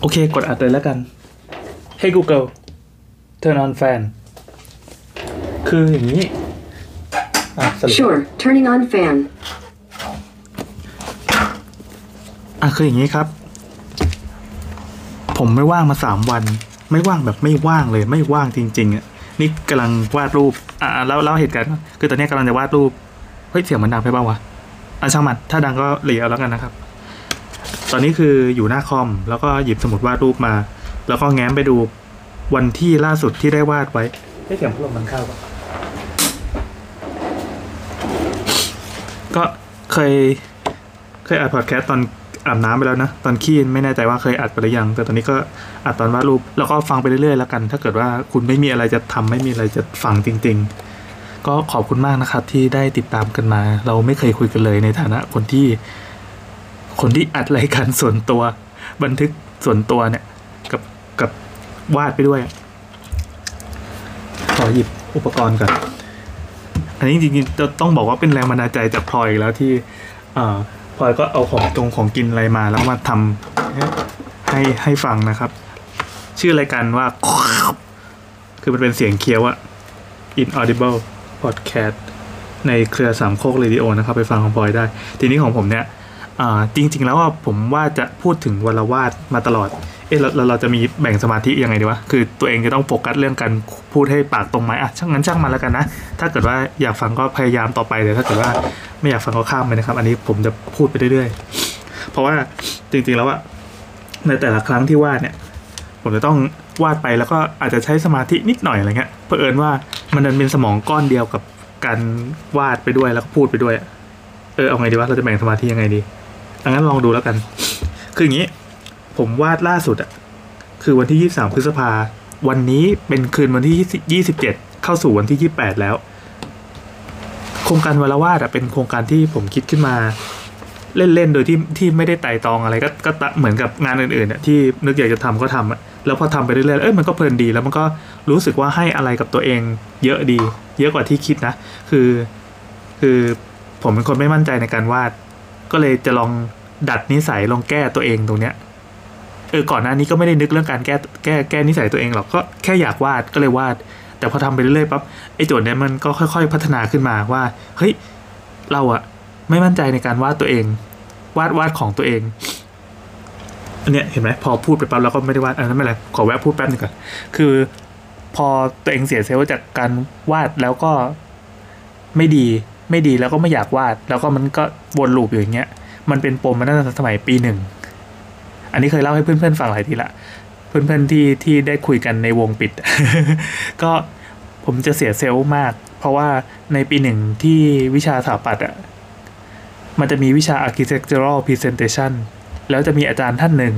โอเค กดอัดเลยแล้วกัน Hey Google turn on fan คืออย่างนี้อะสรุป Sure, turning on fan. อะคืออย่างนี้ครับ ผมไม่ว่างมาสามวัน ไม่ว่างแบบไม่ว่างเลย ไม่ว่างจริงๆอะนี่กำลังวาดรูป อะอะแล้วเล่าเหตุการณ์ก่อนคือตอนนี้กำลังจะวาดรูป เฮ้ย เสียงมันดังไปเปล่าวะอะช่างมันถ้าดังก็เหลียวแล้วกันนะครับต อนนี้คืออยู่หน้าคอม แล้วก็หยิบสมุดวาดรูปมา แล้วก็แง้มไปดูวันที่ล่าสุดที่ได้วาดไว้เฮ้เสียงพัดลมมันเข้าปะก็เคย เคยอัดพอดแคสต์ตอนอาบน้ำไปแล้วนะ ตอนขี้ไม่แน่ใจว่าเคยอัดไปหรือยัง แต่ตอนนี้ก็อัดตอนวาดรูป แล้วก็ฟังไปเรื่อยๆแล้วกัน ถ้าเกิดว่าคุณไม่มีอะไรจะทำไม่มีอะไรจะฟังจริง ๆ ก็ขอบคุณมากนะครับที่ได้ติดตามกันมา เราไม่เคยคุยกันเลยในฐานะคนที่ คนที่อัดรายการส่วนตัว บันทึกส่วนตัวเนี่ย กับกับวาดไปด้วย ขอหยิบอุปกรณ์ก่อน อันนี้จริงๆจะต้องบอกว่าเป็นแรงบันดาลใจจากพลอยแล้วที่พลอยก็เอาของตรงของกินอะไรมาแล้วมาทำให้ให้ฟังนะครับ ชื่อรายการว่า คือมันเป็นเสียงเคี้ยวอะ inaudible podcast ในเครือสามโคกเรดิโอนะครับ ไปฟังของพลอยได้ ทีนี้ของผมเนี่ย จริง ๆ แล้วผมว่าจะพูดถึงวรวาดมาตลอด เอ๊ะเราเราเราจะมีแบ่งสมาธิยังไงดีวะ คือตัวเองจะต้องโฟกัสเรื่องการพูดให้ปากตรงไหมอะช่างงั้นช่างมาแล้วกันนะ ถ้าเกิดว่าอยากฟังก็พยายามต่อไปแต่ถ้าเกิดว่าไม่อยากฟังก็ข้ามไปนะครับ อันนี้ผมจะพูดไปเรื่อยๆ เพราะว่าจริงๆแล้วอะในแต่ละครั้งที่วาดเนี่ย ผมจะต้องวาดไปแล้วก็อาจจะใช้สมาธินิดหน่อยอะไรเงี้ยเผอิญว่ามันดันเป็นสมองก้อนเดียวกับการวาดไปด้วยแล้วก็พูดไปด้วย เออเอาไงดีวะเราจะแบ่งสมาธิยังไงดี อังั้นลองดูแล้วกัน คืออย่างนี้ ผมวาดล่าสุดอะคือวันที่23พฤษภา วันนี้เป็นคืนวันที่27เจ็ดเข้าสู่วันที่28แปดแล้ว โครงการวารวาดอะเป็นโครงการที่ผมคิดขึ้นมา เล่นๆ โดยที่ที่ไม่ได้ไต่ตองอะไรก็ก็ตะเหมือนกับงานอื่นๆอะที่นึกอยากจะทำก็ทำอะแล้วพอทำไปเรื่อยๆ เอ้ยมันก็เพลินดี แล้วมันก็รู้สึกว่าให้อะไรกับตัวเองเยอะดี เยอะกว่าที่คิดนะ คือ คือผมเป็นคนไม่มั่นใจในการวาด ก็เลยจะลอง ดัดนิสัยลองแก้ตัวเองตรงเนี้ยเออก่อนหน้านี้ก็ไม่ได้นึกเรื่องการแก้แก้แก้นิสัยตัวเองหรอกก็แค่อยากวาดก็เลยวาด แต่พอทำไปเรื่อยๆปั๊บไอ้โจทย์เนี้ยมันก็ค่อย ๆ พัฒนาขึ้นมาว่าเฮ้ยเราอะไม่มั่นใจในการวาดตัวเอง วาดวาดของตัวเองอันเนี้ยเห็นไหมพอพูดไปปั๊บเราก็ไม่ได้วาดอันนั้นไม่เป็นไรขอแวะพูดแป๊บหนึงก่อนคือ พอตัวเองเสียเซลล์จากการวาดแล้วก็ไม่ดีไม่ดีแล้วก็ไม่อยากวาด แล้วก็มันก็วนลูปอยู่อย่างเงี้ย มันเป็นปมมาตั้งแต่สมัยปีหนึ่ง อันนี้เคยเล่าให้เพื่อนๆฟังหลายทีละเพื่อนๆที่ที่ได้คุยกันในวงปิด ก็ผมจะเสียเซลล์มาก เพราะว่าในปีหนึ่งที่วิชาสถาปัตย์อะมันจะมีวิชา architectural presentation แล้วจะมีอาจารย์ท่านหนึ่ง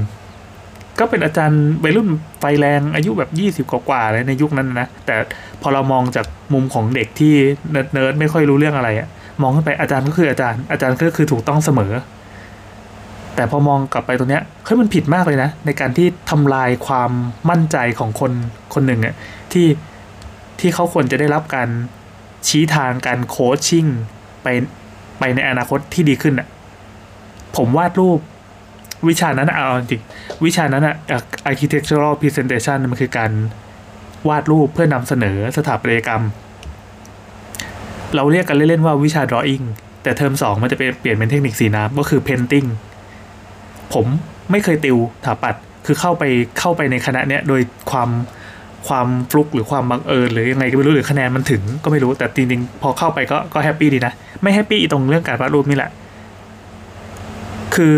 ก็เป็นอาจารย์วัยรุ่นไฟแรงอายุแบบยี่สิบกว่าๆเลยในยุคนั้นนะ แต่พอเรามองจากมุมของเด็กที่เนิร์ดไม่ค่อยรู้เรื่องอะไรอะมองขึ้นไปอาจารย์ก็คืออาจารย์ อาจารย์ก็คือถูกต้องเสมอ แต่พอมองกลับไปตรงเนี้ยเฮ้ยมันผิดมากเลยนะ ในการที่ทำลายความมั่นใจของคนคนหนึ่งอะที่ที่เขาควรจะได้รับการชี้ทางการโคชชิ่งไปไปในอนาคตที่ดีขึ้นอะผมวาดรูปวิชานั้นเอาจริงวิชานั้นอะ architectural presentation มันคือการวาดรูปเพื่อนำเสนอสถาปัตยกรรม เราเรียกกันเล่นๆว่าวิชา drawing แต่เทอมสองมันจะเป็นเปลี่ยนเป็นเทคนิคสีน้ำก็คือ painting ผมไม่เคยติวสถาปัตย์คือเข้าไปเข้าไปในคณะเนี้ยโดยความความฟลุกหรือความบังเอิญหรือยังไงก็ไม่รู้หรือคะแนนมันถึงก็ไม่รู้แต่จริงๆพอเข้าไปก็ก็ happy ดีนะ ไม่ happy ตรงเรื่องการวาดรูปนี่แหละ คือ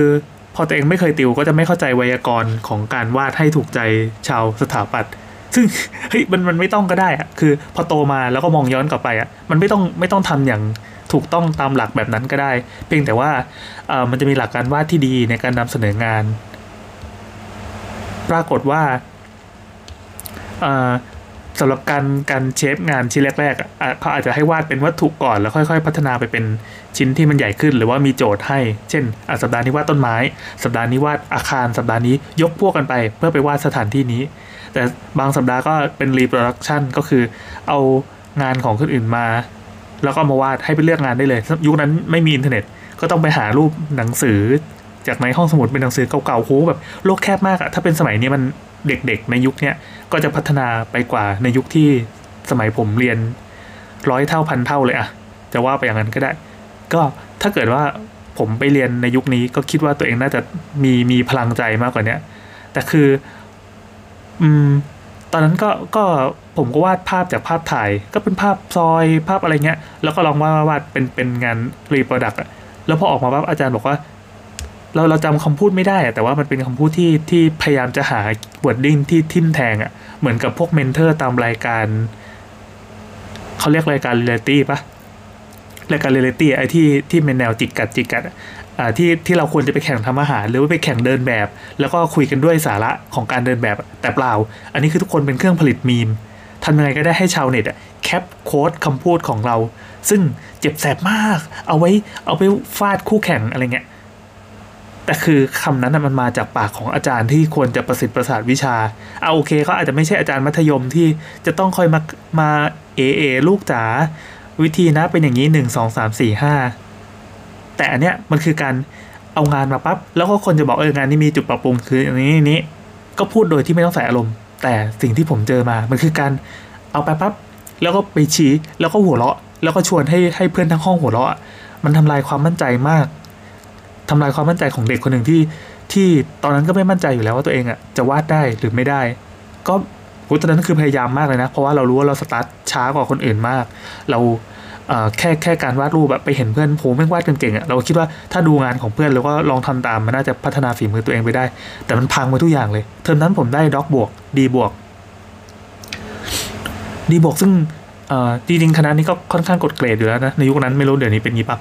พอตัวเองไม่เคยติวก็จะไม่เข้าใจไวยากรณ์ของการวาดให้ถูกใจชาวสถาปัตย์ซึ่งเฮ้ยมันมันไม่ต้องก็ได้อะคือ พอโตมาแล้วก็มองย้อนกลับไปอะมันไม่ต้องไม่ต้องทำอย่าง ถูกต้องตามหลักแบบนั้นก็ได้ เพียงแต่ว่ามันจะมีหลักการวาดที่ดีในการนำเสนองาน ปรากฏว่าสำหรับการการเชฟงานชิ้นแรกๆเขาอาจจะให้วาดเป็นวัตถุก่อนแล้วค่อยๆ พัฒนาไปเป็นชิ้นที่มันใหญ่ขึ้น หรือว่ามีโจทย์ให้ เช่นสัปดาห์นี้วาดต้นไม้ สัปดาห์นี้วาดอาคาร สัปดาห์นี้ยกพวกกันไป เพื่อไปวาดสถานที่นี้ แต่บางสัปดาห์ก็เป็นรีโปรดักชันก็คือเอางานของคนอื่นมา แล้วก็มาวาดให้ไปเลือกงานได้เลย ยุคนั้นไม่มีอินเทอร์เน็ต ก็ต้องไปหารูปหนังสือ จากในห้องสมุดเป็นหนังสือเก่าๆโหแบบโลกแคบมากอะถ้าเป็นสมัยนี้มันเด็กๆ ในยุคเนี้ยก็จะพัฒนาไปกว่าในยุคที่สมัยผมเรียนร้อยเท่าพันเท่าเลยอะจะว่าไปอย่างนั้นก็ได้ ก็ถ้าเกิดว่าผมไปเรียนในยุคนี้ก็คิดว่าตัวเองน่าจะมีมีพลังใจมากกว่าเนี้ยแต่คือ อืม ตอนนั้นก็ก็ผมก็วาดภาพจากภาพถ่าย ก็เป็นภาพซอยภาพอะไรเงี้ย แล้วก็ลองวาดวาดเป็นเป็นงาน reproduct อะแล้วพอออกมาปั๊บอาจารย์บอกว่า เราเราจำคำพูดไม่ได้อะแต่ว่ามันเป็นคำพูดที่ที่พยายามจะหา wording ที่ทิ่มแทงอะเหมือนกับพวก mentor ตามรายการเขาเรียกรายการเรียลิตี้ปะรายการเรียลิตี้ไอ้ที่ที่เป็นแนวจิกกัดจิกกัด ที่ที่เราควรจะไปแข่งทำอาหาร หรือว่าไปแข่งเดินแบบ แล้วก็คุยกันด้วยสาระของการเดินแบบ แต่เปล่า อันนี้คือทุกคนเป็นเครื่องผลิตมีมทำยังไงก็ได้ให้ชาวเน็ตอะแคปโค้ดคำพูดของเรา ซึ่งเจ็บแสบมาก เอาไว้เอาไปฟาดคู่แข่งอะไรเงี้ยแต่คือคำนั้นมันมาจากปากของอาจารย์ที่ควรจะประสิทธิ์ประสาทวิชาเอาโอเคเขาอาจจะไม่ใช่อาจารย์มัธยมที่จะต้องคอยมามาเอเอลูกจ๋าวิธีนะเป็นอย่างนี้หนึ่งสองสามสี่ห้า แต่อันเนี้ยมันคือการเอางานมาปั๊บแล้วก็คนจะบอกเอองานนี้มีจุดปรับปรุงคืออันนี้นี้ก็พูดโดยที่ไม่ต้องใส่อารมณ์ แต่สิ่งที่ผมเจอมา มันคือการเอาไปปั๊บแล้วก็ไปชี้แล้วก็หัวเราะ แล้วก็ชวนให้ให้เพื่อนทั้งห้องหัวเราะ มันทำลายความมั่นใจมากทำลายความมั่นใจของเด็กคนหนึ่งที่ที่ตอนนั้นก็ไม่มั่นใจอยู่แล้วว่าตัวเองอะจะวาดได้หรือไม่ได้ ก็โหตอนนั้นคือพยายามมากเลยนะ เพราะว่าเรารู้ว่าเราสตาร์ทช้ากว่าคนอื่นมาก เรา แค่แค่การวาดรูปแบบไปเห็นเพื่อนโหแม่งวาดเก่งอะเราคิดว่าถ้าดูงานของเพื่อนแล้วก็ลองทำตามมันน่าจะพัฒนาฝีมือตัวเองไปได้ แต่มันพังไปทุกอย่างเลยเทอมนั้นผมได้ด็อกบวกดีบวกดีบวกซึ่งจริงๆคณะนี้ก็ค่อนข้างกดเกรดอยู่แล้วนะในยุคนั้นไม่รู้เดี๋ยวนี้เป็นงี้ปะ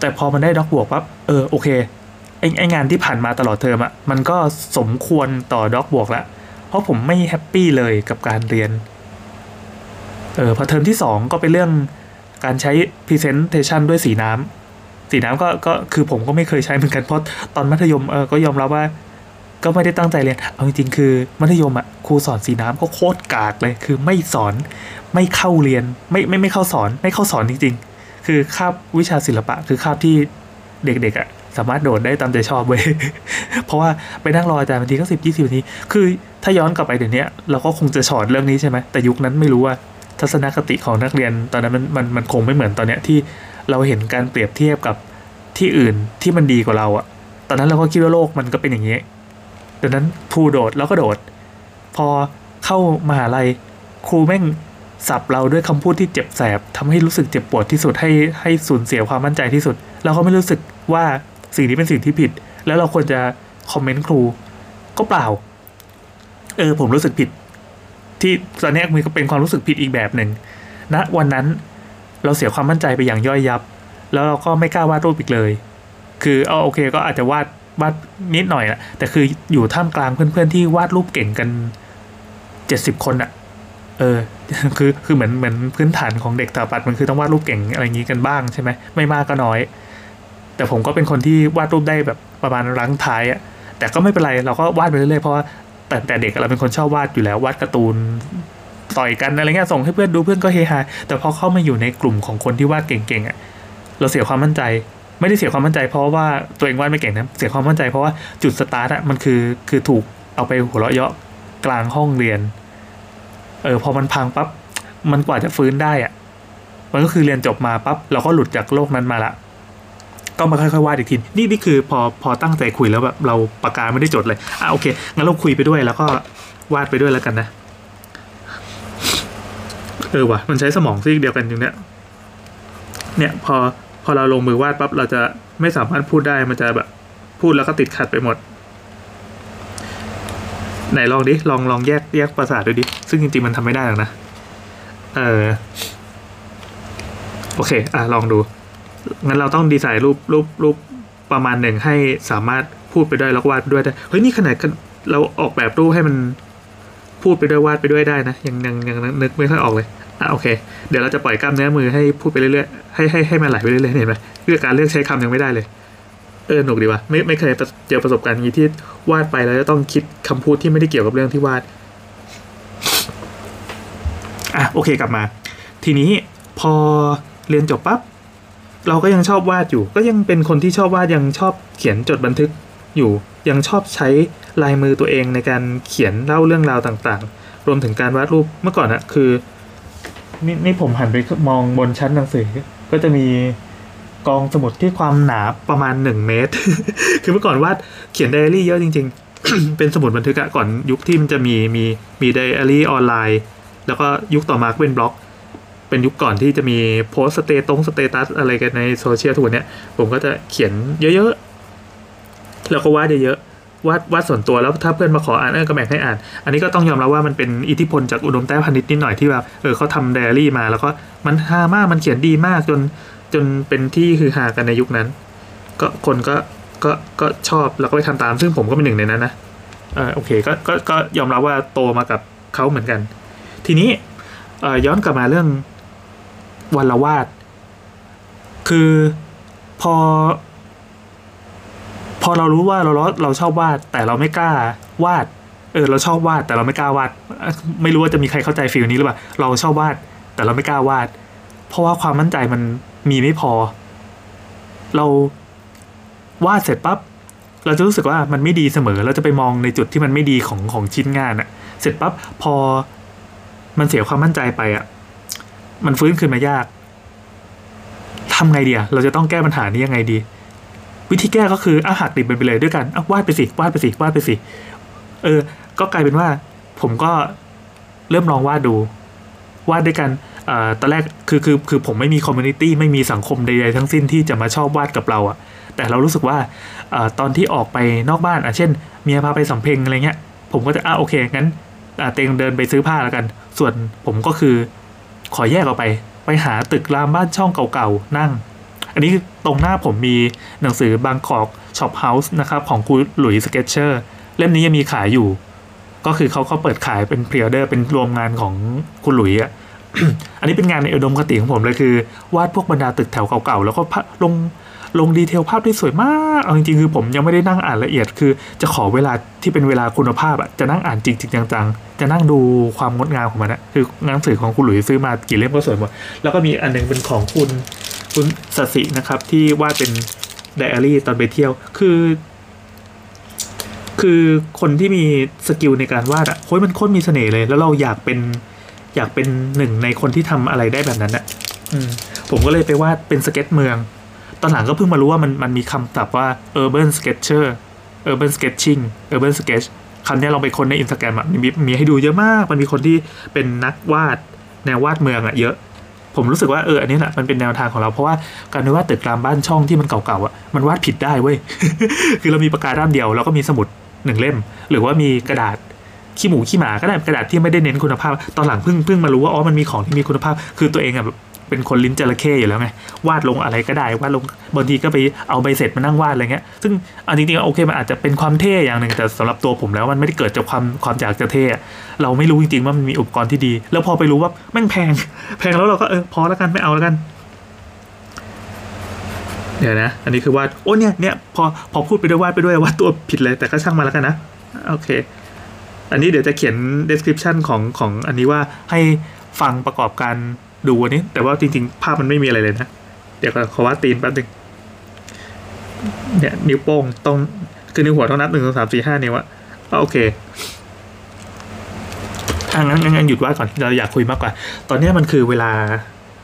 แต่พอมันได้ด็อกบวกปั๊บเออโอเคไอ้ไอ้งานที่ผ่านมาตลอดเทอมอะมันก็สมควรต่อ dog บวกแล้วเพราะผมไม่ happy เลยกับการเรียนเออพอเทอมที่สองก็เป็นเรื่อง การใช้ Presentation ด้วยสีน้ำสีน้ำก็ก็คือผมก็ไม่เคยใช้เหมือนกันเพราะตอนมัธยมเออก็ยอมรับว่าก็ไม่ได้ตั้งใจเรียน เอาจริงๆ คือมัธยมอะครูสอนสีน้ำก็โคตรกากเลย คือไม่สอนไม่เข้าเรียนไม่ไม่ไม่เข้าสอนไม่เข้าสอนจริง ๆ คือคาบวิชาศิลปะ คือคาบที่เด็กๆอะสามารถโดดได้ตามใจชอบเว้ย เพราะว่าไปนั่งรออาจารย์บางทีก็สิบยี่สิบนาที คือถ้าย้อนกลับไปเดี๋ยวนี้เราก็คงจะสอนเรื่องนี้ใช่ไหม แต่ยุคนั้นไม่รู้ว่า ทัศนคติของนักเรียนตอนนั้นมันมันมันคงไม่เหมือนตอนเนี้ยที่เราเห็นการเปรียบเทียบกับที่อื่นที่มันดีกว่าเราอะตอนนั้นเราก็คิดว่าโลกมันก็เป็นอย่างนี้ดังนั้นครูโดดแล้วก็โดด พอเข้ามหาลัยครูแม่งสับเราด้วยคำพูดที่เจ็บแสบทำให้รู้สึกเจ็บปวดที่สุดให้ให้สูญเสียความมั่นใจที่สุด เราก็ไม่รู้สึกว่าสิ่งนี้เป็นสิ่งที่ผิด แล้วเราควรจะคอมเมนต์ครูก็เปล่า เออผมรู้สึกผิด ที่ตอนนี้มันก็เป็นความรู้สึกผิดอีกแบบหนึ่งณนะวันนั้นเราเสียความมั่นใจไปอย่างย่อยยับ แล้วเราก็ไม่กล้าวาดรูปอีกเลย คือเอาโอเคก็อาจจะวาดวาดนิดหน่อยแหละแต่คืออยู่ท่ามกลางเพื่อนๆที่วาดรูปเก่งกันเจ็ดสิบคนอะเออ คือคือเหมือนเหมือนพื้นฐานของเด็กสถาปัตย์มันคือต้องวาดรูปเก่งอะไรอย่างนี้กันบ้างใช่ไหมไม่มากก็น้อย แต่ผมก็เป็นคนที่วาดรูปได้แบบประมาณรั้งท้ายอะแต่ก็ไม่เป็นไรเราก็วาดไปเรื่อยๆเพราะว่า แต่เด็กเราเป็นคนชอบวาดอยู่แล้ววาดการ์ตูนต่อยกันอะไรเงี้ยส่งให้เพื่อนดูเพื่อนก็เฮฮาแต่พอเข้ามาอยู่ในกลุ่มของคนที่วาดเก่งๆอะเราเสียความมั่นใจ ไม่ได้เสียความมั่นใจ เพราะว่าตัวเองวาดไม่เก่งนะเสียความมั่นใจเพราะว่าจุดสตาร์ทอะมันคือคือถูกเอาไปหัวเราะเยาะกลางห้องเรียนเออพอมันพังปั๊บมันกว่าจะฟื้นได้อะมันก็คือเรียนจบมาปั๊บเราก็หลุดจากโลกนั้นมาละ ก็มาค่อยๆวาดอีกทีนี่นี่คือพอพอตั้งใจคุยแล้วแบบเราปากกาไม่ได้จดเลยอะโอเคงั้นเราคุยไปด้วยแล้วก็วาดไปด้วยแล้วกันนะเออว่ะมันใช้สมองซีกเดียวกันอยู่เนี้ยเนี่ยพอพอเราลงมือวาดปั๊บเราจะไม่สามารถพูดได้มันจะแบบ พูดแล้วก็ติดขัดไปหมด ไหนลองดิลองลองแยกแยกประสาทดูดิ ซึ่งจริงๆมันทำไม่ได้หรอกนะ เออ โอเค อะลองดู งั้นเราต้องดีไซน์รูปรูปรูปประมาณหนึ่งให้สามารถพูดไปด้วยแล้วก็วาดไปด้วยได้เฮ้ยนี่ขนาดเราออกแบบรูปให้มันพูดไปด้วยวาดไปด้วยได้นะยังยังยังนึกไม่ค่อยออกเลยอะโอเค เดี๋ยวเราจะปล่อยกล้ามเนื้อมือให้พูดไปเรื่อยๆให้ให้ให้มันไหลไปเรื่อยๆเห็นไหมเรื่องการเลือกใช้คำยังไม่ได้เลย เออหนุกดีว่ะไม่ไม่เคยเจอประสบการณ์อย่างนี้ที่วาดไปแล้วจะต้องคิดคำพูดที่ไม่ได้เกี่ยวกับเรื่องที่วาดอะโอเคกลับมา ทีนี้พอเรียนจบปั๊บ เราก็ยังชอบวาดอยู่ ก็ยังเป็นคนที่ชอบวาดยังชอบเขียนจดบันทึกอยู่ ยังชอบใช้ลายมือตัวเองในการเขียนเล่าเรื่องราวต่างๆ รวมถึงการวาดรูปเมื่อก่อนอะคือนี่นี่ผมหันไปมองบนชั้นหนังสือ ก็จะมีกองสมุดที่ความหนาประมาณหนึ่งเมตร คือเมื่อก่อนวาดเขียนไดอารี่เยอะจริง ๆ เป็นสมุดบันทึกอะก่อนยุคที่มันจะมีมีมีไดอารี่ออนไลน์ แล้วก็ยุคต่อมาก็เป็นบล็อก เป็นยุคก่อนที่จะมีโพสต์สเตตง status อะไรกันในโซเชียลทุกวันเนี้ยผมก็จะเขียนเยอะๆ แล้วก็วาดเยอะๆวาดวาดส่วนตัวแล้วถ้าเพื่อนมาขออ่านเออก็แบ่งให้อ่าน อันนี้ก็ต้องยอมรับว่ามันเป็นอิทธิพลจากอุดมแต้พานิชนิดหน่อยที่แบบเออเขาทำไดอารี่มาแล้วก็มันฮามากมันเขียนดีมากจนจนเป็นที่คือฮากันในยุคนั้น ก็คนก็ก็ก็ชอบแล้วก็ไปทำตาม ซึ่งผมก็เป็นหนึ่งในนั้นนะเออโอเคก็ก็ก็ยอมรับว่าโตมากับเขาเหมือนกัน ทีนี้ย้อนกลับมาเรื่อง วันลวาด คือพอ พอเรารู้ว่าเราเราชอบวาด แต่เราไม่กล้าวาด เออ เราชอบวาด แต่เราไม่กล้าวาด ไม่รู้ว่าจะมีใครเข้าใจฟีลนี้หรือเปล่า เราชอบวาด แต่เราไม่กล้าวาด เพราะว่าความมั่นใจมันมีไม่พอ เราวาดเสร็จปั๊บเราจะรู้สึกว่ามันไม่ดีเสมอ เราจะไปมองในจุดที่มันไม่ดีของของชิ้นงานอะเสร็จปั๊บพอมันเสียความมั่นใจไปอะ มันฟื้นคืนมายากทำไงเดีอะเราจะต้องแก้ปัญหานี้ยังไงดี วิธีแก้ก็คืออาหักดิบมันไปเลยด้วยกันอวาดไปสิวาดไปสิวาดไปสิเออ ก็กลายเป็นว่า ผมก็เริ่มลองวาดดูวาดด้วยกันอตอนแรกคือคือคือผมไม่มีคอมมูนิตี้ไม่มีสังคมใดๆทั้งสิ้นที่จะมาชอบวาดกับเราอะแต่เรารู้สึกว่าอตอนที่ออกไปนอกบ้านอะเช่น เมียพาไปสำเพ็งอะไรเงี้ย ผมก็จะอะโอเคงั้นเตงเดินไปซื้อผ้าแล้วกัน ส่วนผมก็คือ ขอแยกออกไป ไปหาตึกรามบ้านช่องเก่าๆ นั่ง อันนี้ตรงหน้าผมมีหนังสือ Bangkok Shophouses นะครับ ของคุณ Louis Sketcher เล่มนี้ยังมีขายอยู่ ก็คือเขาเขาเปิดขายเป็น pre-order เป็นรวมงานของคุณหลุยอะอันนี้เป็นงานในอุดมคติของผมเลยคือ วาดพวกบรรดาตึกแถวเก่าๆ แล้วก็ลง ลง detail ภาพได้สวยมากเอาจริงๆคือผมยังไม่ได้นั่งอ่านละเอียดคือ จะขอเวลาที่เป็นเวลาคุณภาพอะจะนั่งอ่านจริงๆจังๆ จะนั่งดูความงดงามของมันนะคือหนังสือของคุณหลุยซื้อมากี่เล่มก็สวยหมด แล้วก็มีอันหนึ่งเป็นของคุณคุณสสินะครับ ที่วาดเป็นไดอารี่ตอนไปเที่ยวคือคือคนที่มี skill ในการวาดอะโห้ยมันโคตรมีเสน่ห์เลย แล้วเราอยากเป็นอยากเป็นหนึ่งในคนที่ทำอะไรได้แบบนั้นอะอืมผมก็เลยไปวาดเป็นสเก็ตเมือง ตอนหลังก็เพิ่งมารู้ว่ามันมันมีคำศัพท์ว่า urban sketcher urban sketching urban sketch คำนี้ลองไปคนในอินสตาแกรมมีมีให้ดูเยอะมาก มันมีคนที่เป็นนักวาดแนววาดเมืองอะเยอะ ผมรู้สึกว่าเอออันนี้แหละมันเป็นแนวทางของเราเพราะว่าการวาดตึกรามบ้านช่องที่มันเก่าๆอะมันวาดผิดได้เว้ยคือเรามีปากกาด้ามเดียวแล้วก็มีสมุดหนึ่งเล่ม หรือว่ามีกระดาษขี้หมูขี้หมาก็ได้กระดาษที่ไม่ได้เน้นคุณภาพ ตอนหลังเพิ่งเพิ่งมารู้ว่าอ๋อมันมีของที่มีคุณภาพ คือตัวเองอะ เป็นคนลิ้นจระเข้อยู่แล้วไงวาดลงอะไรก็ได้วาดลงบางทีก็ไปเอาใบเสร็จมานั่งวาดอะไรเงี้ยซึ่งอันจริงๆโอเคมันอาจจะเป็นความเท่อย่างหนึ่งแต่สำหรับตัวผมแล้วมันไม่ได้เกิดจากความความอยากจะเท่เราไม่รู้จริงๆว่ามันมีอุปกรณ์ที่ดี แล้วพอไปรู้ว่าแม่งแพง แพงแล้วเราก็เออพอแล้วกันไม่เอาแล้วกันเดี๋ยวนะ อันนี้คือวาด โอ้เนี่ยเนี่ยพอพอพูดไปด้วยวาดไปด้วยวาดตัวผิดเลย แต่ก็ช่างมาแล้วกันนะ โอเค อันนี้เดี๋ยวจะเขียน description ของของอันนี้ว่าให้ฟังประกอบการ ดูอันนี้ แต่ว่าจริง ๆ ภาพมันไม่มีอะไรเลยนะ เดี๋ยวขอวาดตีนแป๊บนึงเนี่ยนิ้วโป้งต้องคือนิ้วหัวต้องนับหนึ่งสองสามสี่ห้านิ้วอะก็โอเคอะงั้นงั้นงั้นหยุดวาดก่อนเราอยากคุยมากกว่า ตอนนี้มันคือเวลา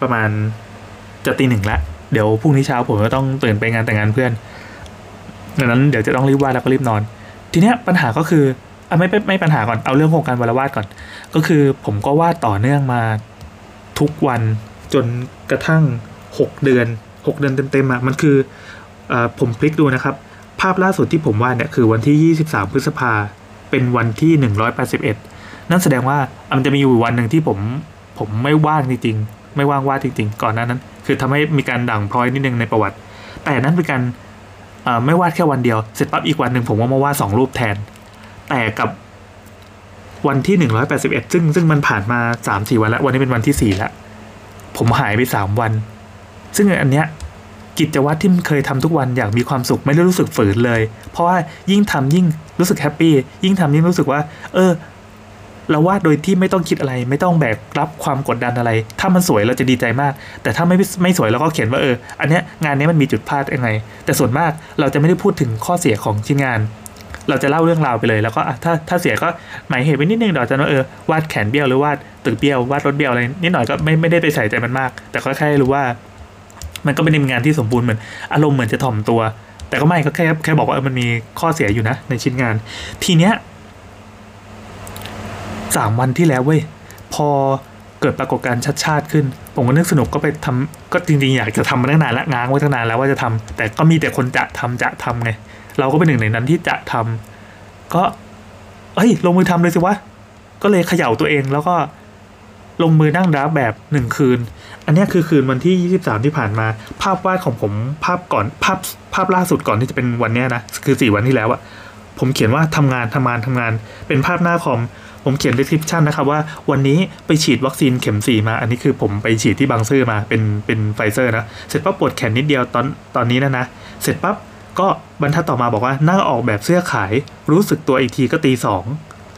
ประมาณจะตีหนึ่งละเดี๋ยวพรุ่งนี้เช้าผมก็ต้องตื่นไปงานแต่งงานเพื่อนดังนั้นเดี๋ยวจะต้องรีบวาดแล้วก็รีบนอน ทีเนี้ยปัญหาก็คืออะไม่ไม่ไม่ปัญหาก่อนเอาเรื่องโครงการวาดวาดก่อน ก็คือผมก็วาดต่อเนื่องมา ทุกวันจนกระทั่ง 6 เดือน 6 เดือนเต็มๆอะมันคืออผมพลิกดูนะครับ ภาพล่าสุดที่ผมวาดเนี่ยคือวันที่ 23 พฤษภาเป็นวันที่ 181 นั่นแสดงว่ามันจะมีอยู่วันหนึ่งที่ผมผมไม่ว่างจริงๆไม่ว่างวาดจริงๆ ก่อนหน้านั้น คือทำให้มีการด่างพร้อยนิดนึงในประวัติ แต่นั้นเป็นการไม่วาดแค่วันเดียวเสร็จปั๊บอีกวันหนึ่งผมว่ามาวาดสองรูปแทน แต่กับ วันที่หนึ่งร้อยแปดสิบเอ็ดซึ่งซึ่งมันผ่านมาสามสี่วันแล้ว วันนี้เป็นวันที่สี่แล้ว ผมหายไปสามวัน ซึ่งอันเนี้ยกิจวัตรที่เคยทำทุกวันอย่างมีความสุขไม่ได้รู้สึกฝืนเลย เพราะว่ายิ่งทำยิ่งรู้สึกแฮปปี้ยิ่งทำยิ่งรู้สึกว่า เออ เราวาดโดยที่ไม่ต้องคิดอะไร ไม่ต้องแบกรับความกดดันอะไร ถ้ามันสวยเราจะดีใจมาก แต่ถ้าไม่ไม่สวยเราก็เขียนว่าเออ อันเนี้ยงานนี้มันมีจุดพลาดยังไง แต่ส่วนมากเราจะไม่ได้พูดถึงข้อเสียของชิ้นงาน เราจะเล่าเรื่องราวไปเลย แล้วก็ถ้าถ้าเสียก็หมายเหตุไว้นิดนึงเดี๋ยวจะว่าเออวาดแขนเบี้ยวหรือวาดตึกเบี้ยววาดรถเบี้ยวอะไรนิดหน่อยก็ไม่ไม่ได้ไปใส่ใจมันมาก แต่ก็แค่รู้ว่า มันก็เป็นงานที่สมบูรณ์เหมือนอารมณ์เหมือนจะถ่อมตัว แต่ก็ไม่ก็แค่แค่บอกว่ามันมีข้อเสียอยู่นะ ในชิ้นงาน ทีเนี้ยสามวันที่แล้วเว้ยพอเกิดปรากฏการณ์ชัดชาติขึ้น ผมก็นึกสนุกก็ไปทำก็จริงๆ อยากจะทำมาตั้งนานละง้างไว้ตั้งนานแล้วว่าจะทำแต่ก็มีแต่คนจะทำจะทำไง เราก็เป็นหนึ่งในนั้นที่จะทำก็เอ้ยลงมือทำเลยสิวะก็เลยเขย่าตัวเองแล้วก็ลงมือนั่ง draft แบบหนึ่งคืน อันนี้คือคืนวันที่ 23 ที่ผ่านมา ภาพวาดของผมภาพก่อนภาพภาพล่าสุดก่อนที่จะเป็นวันนี้นะคือ 4 วันที่แล้วอะผมเขียนว่าทำงานทำงานทำงาน เป็นภาพหน้าคอมผมเขียน description นะครับว่าวันนี้ไปฉีดวัคซีนเข็ม 4 มา อันนี้คือผมไปฉีดที่บางซื่อมาเป็นเป็นไฟเซอร์นะ เสร็จปั๊บปวดแขนนิดเดียวตอนตอนนี้นะนะ เสร็จปั๊บ ก็บรรทัดต่อมาบอกว่านั่งออกแบบเสื้อขาย รู้สึกตัวอีกทีก็ตีสอง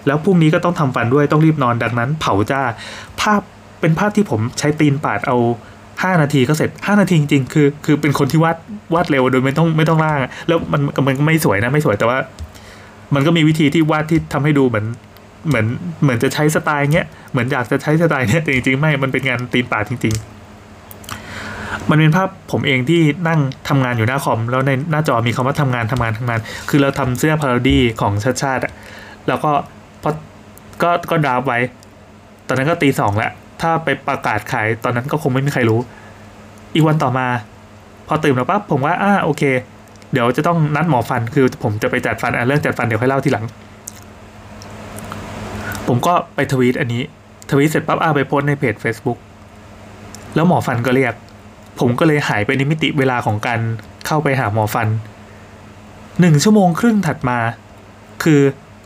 แล้วพรุ่งนี้ก็ต้องทำฟันด้วยต้องรีบนอนดังนั้น เผาจ้า ภาพเป็นภาพที่ผมใช้ตีนปาดเอา 5 นาทีก็เสร็จ 5 นาทีจริงๆคือ คือเป็นคนที่วาดวาดเร็วโดยไม่ต้องไม่ต้องล่าง แล้วมันมันไม่สวยนะไม่สวยแต่ว่า มันก็มีวิธีที่วาดที่ทำให้ดูเหมือนเหมือนเหมือนจะใช้สไตล์เงี้ยเหมือนอยากจะใช้สไตล์เนี้ยแต่จริงๆไม่มันเป็นงานตีนปาดจริง ๆ มันเป็นภาพผมเองที่นั่งทำงานอยู่หน้าคอม แล้วในหน้าจอมีคำว่าทำงานทำงานทำงาน คือเราทำเสื้อพาราดี้ของชาติชาติอะแล้วก็พอก็ก็ดราฟไว้ ตอนนั้นก็ตีสองแล้วถ้าไปประกาศขายตอนนั้นก็คงไม่มีใครรู้ อีกวันต่อมา พอตื่นมาปั๊บผมว่าอ่าโอเค เดี๋ยวจะต้องนัดหมอฟันคือผมจะไปจัดฟันอะเรื่องจัดฟันเดี๋ยวค่อยเล่าทีหลัง ผมก็ไปทวีตอันนี้ทวีตเสร็จปั๊บอ่าไปโพสในเพจ Facebook แล้วหมอฟันก็เรียก ผมก็เลยหายไปในมิติเวลาของการเข้าไปหาหมอฟันหนึ่งชั่วโมงครึ่งถัดมา คือ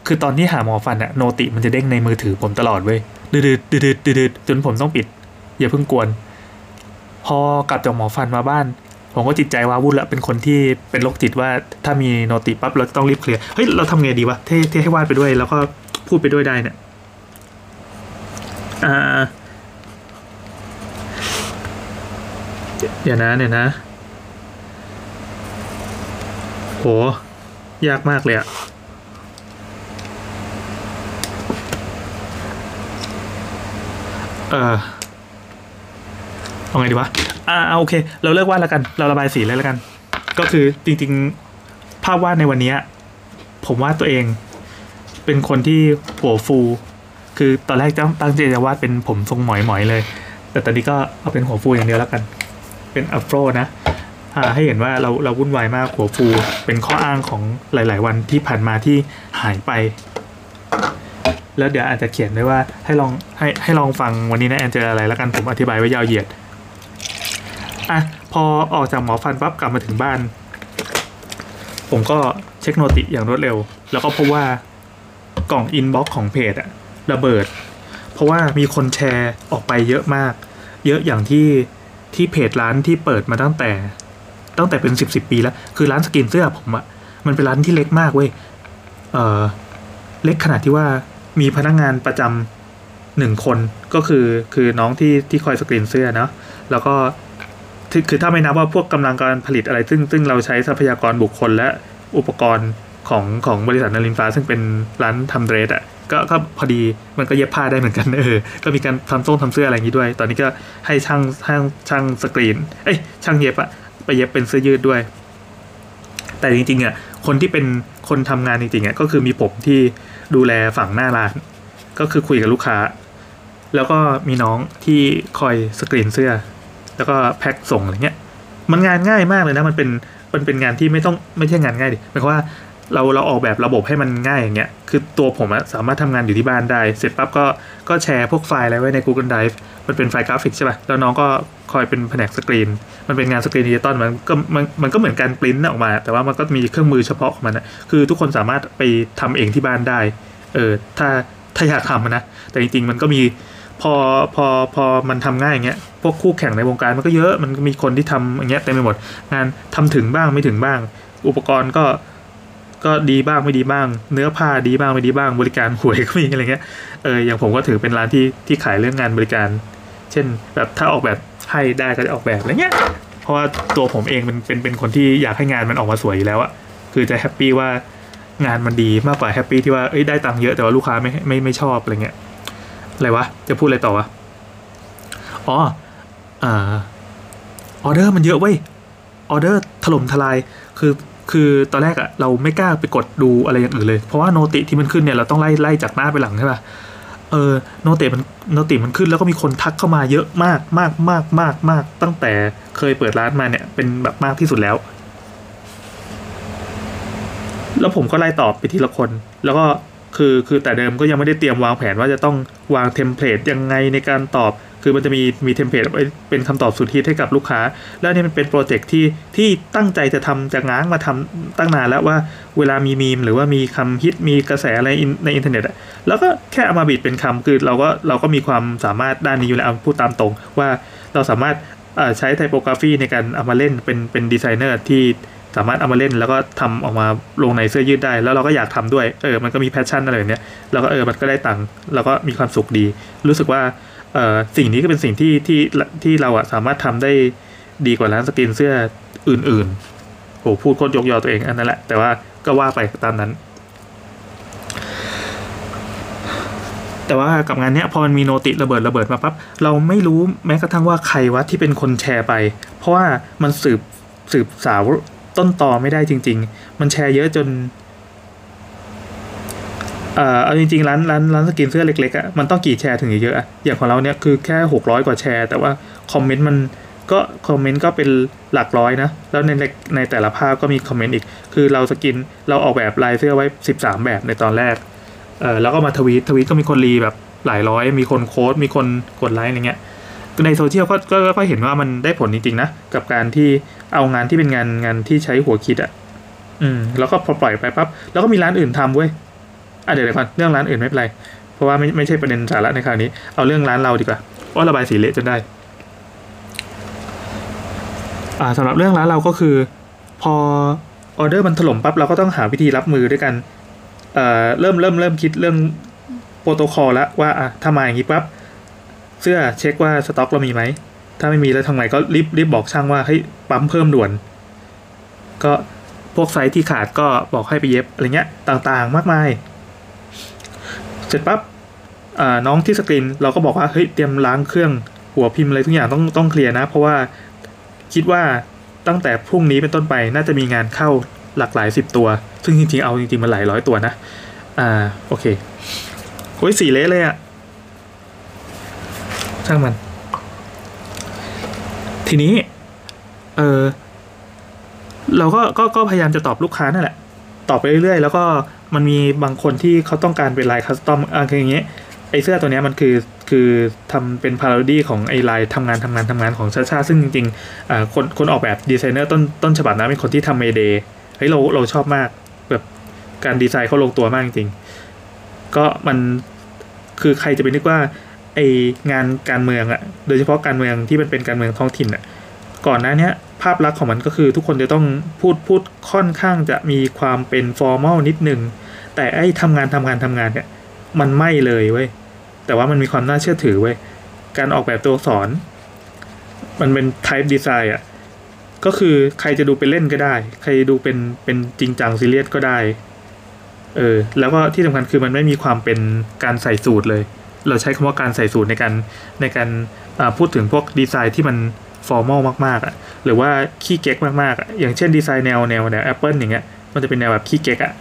คือตอนที่หาหมอฟันอะโนติมันจะเด้งในมือถือผมตลอดเว้ยดืดดืดดืดดืดจนผมต้องปิด อย่าเพิ่งกวน พอกลับจากหมอฟันมาบ้าน ผมก็จิตใจว้าวุ่นละเป็นคนที่เป็นโรคจิตว่าถ้ามีโนติปั๊บเราต้องรีบเคลียร์เฮ้ยเราทำไงดีวะเท่เท่ให้วาดไปด้วย แล้วก็พูดไปด้วยได้เนี่ยอ่า เดี๋ยวนะเนี่ยนะ โห ยากมากเลยอะเออเอาไงดีวะ อ่าโอเค เราเลิกวาดแล้วกัน เราระบายสีเลยแล้วกัน ก็คือจริงๆ ภาพวาดในวันนี้ ผมวาดตัวเอง เป็นคนที่หัวฟู คือตอนแรกตั้งใจจะวาดเป็นผมทรงหมอยๆเลย แต่ตอนนี้ก็เอาเป็นหัวฟูอย่างเดียวแล้วกัน เป็นอัฟโรนะให้เห็นว่าเราเราวุ่นวายมากหัวฟู เป็นข้ออ้างของหลาย ๆ วันที่ผ่านมาที่หายไป แล้วเดี๋ยวอาจจะเขียนไว้ว่าให้ลองให้ให้ลองฟังวันนี้นะแอนเจออะไรแล้วกันผมอธิบายไว้ยาวเหยียดอะพอออกจากหมอฟันปั๊บกลับมาถึงบ้าน ผมก็เช็ค noti อย่างรวดเร็ว แล้วก็พบว่ากล่อง inbox ของเพจอะระเบิด เพราะว่ามีคนแชร์ออกไปเยอะมาก เยอะอย่างที่ ที่เพจร้านที่เปิดมาตั้งแต่ ตั้งแต่เป็นสิบสิบปีแล้ว คือร้านสกรีนเสื้อผมอะมันเป็นร้านที่เล็กมากเว้ยเออเล็กขนาดที่ว่ามีพนักงานประจำหนึ่งคนก็คือคือน้องที่ที่คอยสกรีนเสื้อเนาะแล้วก็คือถ้าไม่นับว่าพวกกำลังการผลิตอะไร ซึ่งซึ่งเราใช้ทรัพยากรบุคคลและอุปกรณ์ของของบริษัทนารินฟ้า ซึ่งเป็นร้านทำเดรสอะ ก็ก็พอดีมันก็เย็บผ้าได้เหมือนกันเออก็มีการทำส้งทำเสื้ออะไรอย่างนี้ด้วย ตอนนี้ก็ให้ช่างช่างช่างสกรีนเอ้ยช่างเย็บอะไปเย็บเป็นเสื้อยืดด้วย แต่จริงๆอะคนที่เป็นคนทำงานจริงๆอะก็คือมีผมที่ดูแลฝั่งหน้าร้าน ก็คือคุยกับลูกค้า แล้วก็มีน้องที่คอยสกรีนเสื้อ แล้วก็แพ็คส่งอะไรเงี้ยมันงานง่ายมากเลยนะมันเป็นมันเป็นงานที่ไม่ต้องไม่ใช่งานง่ายดิหมายความว่า เราเราออกแบบระบบให้มันง่ายอย่างเงี้ย คือตัวผมอะสามารถทำงานอยู่ที่บ้านได้ เสร็จปั๊บก็ก็แชร์พวกไฟล์อะไรไว้ใน Google Drive มันเป็นไฟล์กราฟิกใช่ป่ะ แล้วน้องก็คอยเป็นแผนกสกรีน มันเป็นงานสกรีนดิจิตอลมันก็มันมันก็เหมือนการปริ้นออกมา แต่ว่ามันก็มีเครื่องมือเฉพาะของมันนะคือทุกคนสามารถไปทำเองที่บ้านได้ เออ ถ้าถ้าอยากทำนะ แต่จริงๆ มันก็มีพอพอพอมันทำง่ายอย่างเงี้ย พวกคู่แข่งในวงการมันก็เยอะ มันมีคนที่ทำอย่างเงี้ยเต็มไปหมด งานทำถึงบ้างไม่ถึงบ้าง อุปกรณ์ก็ ก็ดีบ้างไม่ดีบ้าง เนื้อผ้าดีบ้างไม่ดีบ้าง บริการห่วยก็มีอะไรเงี้ยเอออย่างผมก็ถือเป็นร้านที่ที่ขายเรื่องงานบริการ เช่นแบบถ้าออกแบบให้ได้ก็จะออกแบบอะไรเงี้ยเพราะว่าตัวผมเองเป็นเป็นเป็นคนที่อยากให้งานมันออกมาสวยอยู่แล้วอะคือจะแฮปปี้ว่างานมันดีมากกว่าแฮปปี้ที่ว่าเอ้ยได้ตังค์เยอะแต่ว่าลูกค้าไม่ไม่ไม่ชอบอะไรเงี้ยอะไรวะจะพูดอะไรต่อวะอ๋ออ่าออเดอร์มันเยอะเว้ยออเดอร์ถล่มทลายคือ คือตอนแรกอะเราไม่กล้าไปกดดูอะไรอย่างอื่นเลย เพราะว่า noti ที่มันขึ้นเนี่ยเราต้องไล่ไล่จากหน้าไปหลังใช่ป่ะเออ noti มัน noti มันขึ้นแล้วก็มีคนทักเข้ามาเยอะมากมากมากมากมากตั้งแต่เคยเปิดร้านมาเนี่ยเป็นแบบมากที่สุดแล้ว แล้วผมก็ไล่ตอบไปทีละคน แล้วก็คือคือแต่เดิมก็ยังไม่ได้เตรียมวางแผนว่าจะต้องวาง template ยังไงในการตอบ คือมันจะมีมี template เป็นคำตอบสุดฮิตให้กับลูกค้า แล้วนี่มันเป็นโปรเจกต์ที่ที่ตั้งใจจะทำจะง้างมาทำตั้งนานแล้วว่าเวลามีมีม หรือว่ามีคำฮิตมีกระแสอะไรในอินเทอร์เน็ตอะแล้วก็แค่เอามาบิดเป็นคำคือเราก็เราก็มีความสามารถด้านนี้อยู่แล้วพูดตามตรง ว่าเราสามารถใช้ typography ในการเอามาเล่นเป็นเป็นดีไซเนอร์ที่สามารถเอามาเล่นแล้วก็ทำออกมาลงในเสื้อยืดได้ แล้วเราก็อยากทำด้วย เออ มันก็มี passion อะไรแบบเนี้ย แล้วก็เออ มันก็ได้ตังค์ แล้วก็มีความสุขดี รู้สึกว่า สิ่งนี้ก็เป็นสิ่งที่ที่ที่เราอะสามารถทำได้ดีกว่าร้านสกรีนเสื้ออื่นๆโหพูดโคตรยกยอตัวเองอันนั้นแหละ แต่ว่าก็ว่าไปตามนั้น แต่ว่ากับงานเนี้ยพอมันมี noti ระเบิดระเบิดมาปั๊บเราไม่รู้แม้กระทั่งว่าใครวะที่เป็นคนแชร์ไป เพราะว่ามันสืบสืบสาวต้นตอไม่ได้จริง ๆ มันแชร์เยอะจน เอ่อเอาจริงๆร้านร้านร้านสกรีนเสื้อเล็กๆอะ่ะมันต้องกี่แชร์ถึงเยอะอะอย่างของเราเนี้ยคือแค่หกร้อยกว่าแชร์ แต่ว่าคอมเมนต์มันก็คอมเมนต์ก็เป็นหลักร้อยนะ แล้วในในแต่ละภาพก็มีคอมเมนต์อีก คือเราสกรีนเราออกแบบลายเสื้อไว้สิบสามแบบในตอนแรกเออแล้วก็มาทวีตทวีตก็มีคนรีแบบหลายร้อย มีคน quote มีคนกดไลค์อะไรเงี้ยในโซเชียลก็ก็ก็เห็นว่ามันได้ผลจริงๆนะ กับการที่เอางานที่เป็นงานงานที่ใช้หัวคิดอะ่ะอืมแล้วก็พอปล่อยไปปั๊บแล้วก็มีร้านอื่นทำเว้ย อะเดี๋ยวก่อนเรื่องร้านอื่นไม่เป็นไร เพราะว่าไม่ไม่ใช่ประเด็นสาระในคราวนี้ เอาเรื่องร้านเราดีกว่าเพราะระบายสีเละจนได้ อ่าสำหรับเรื่องร้านเราก็คือ พอออเดอร์มันถล่มปั๊บเราก็ต้องหาวิธีรับมือด้วยกันเอ่อเริ่มเริ่มเริ่มคิดเรื่องโปรโตคอลแล้วว่าอะถ้ามาอย่างนี้ปั๊บเสื้อเช็คว่าสต็อกเรามีไหม ถ้าไม่มีแล้วทางไหนก็รีบรีบบอกช่างว่าให้ปั๊มเพิ่มด่วน ก็พวกไซส์ที่ขาดก็บอกให้ไปเย็บอะไรเงี้ยต่างๆ มากมาย เสร็จปั๊บน้องที่สกรีนเราก็บอกว่าเฮ้ยเตรียมล้างเครื่องหัวพิมพ์อะไรทุกอย่างต้องต้องเคลียร์นะ เพราะว่าคิดว่าตั้งแต่พรุ่งนี้เป็นต้นไปน่าจะมีงานเข้าหลากหลายสิบตัว ซึ่งจริงๆเอาจริงๆมันหลายร้อยตัวนะ อ่าโอเคโอ้ยสีเละเลยอะช่างมัน ทีนี้ เออเราก็ก็ก็พยายามจะตอบลูกค้านั่นแหละ ตอบไปเรื่อยๆ แล้วก็มันมีบางคนที่เขาต้องการเป็นลายคัสตอมอะไรอย่างเงี้ยไอเสื้อตัวนี้มันคือคือทำเป็น parody ของไอลายทำงานทำงานทำงานของชัชชาติซึ่งจริงๆอ่คนคนออกแบบดีไซเนอร์ต้นต้นฉบับนะเป็นคนที่ทำ Mayday เฮ้ยเราเราชอบมากแบบการดีไซน์เขาลงตัวมากจริงๆก็มันคือใครจะไปนึกว่าไองานการเมืองอะโดยเฉพาะการเมืองที่มันเป็นการเมืองท้องถิ่นอะ ก่อนหน้านี้ภาพลักษณ์ของมันก็คือทุกคนจะต้องพูดพูดค่อนข้างจะมีความเป็น formal นิดนึง แต่ไอ้ทำงานทำงานทำงานเนี่ยมันไม่เลยเว้ยแต่ว่ามันมีความน่าเชื่อถือเว้ยการออกแบบตัวอักษร มันเป็น type design อะก็คือใครจะดูเป็นเล่นก็ได้ ใครดูเป็นเป็นจริงจังซีเรียสก็ได้เออแล้วก็ที่สำคัญคือมันไม่มีความเป็นการใส่สูตรเลย เราใช้คำว่าการใส่สูตรในการในการพูดถึงพวกดีไซน์ที่มัน ฟอร์มอลมากๆอะหรือว่าขี้เก๊กมากๆอะอย่างเช่นดีไซน์แนวแนวแนวแอปเปิลอย่างเงี้ยมันจะเป็นแนวแบบขี้เก๊กอะ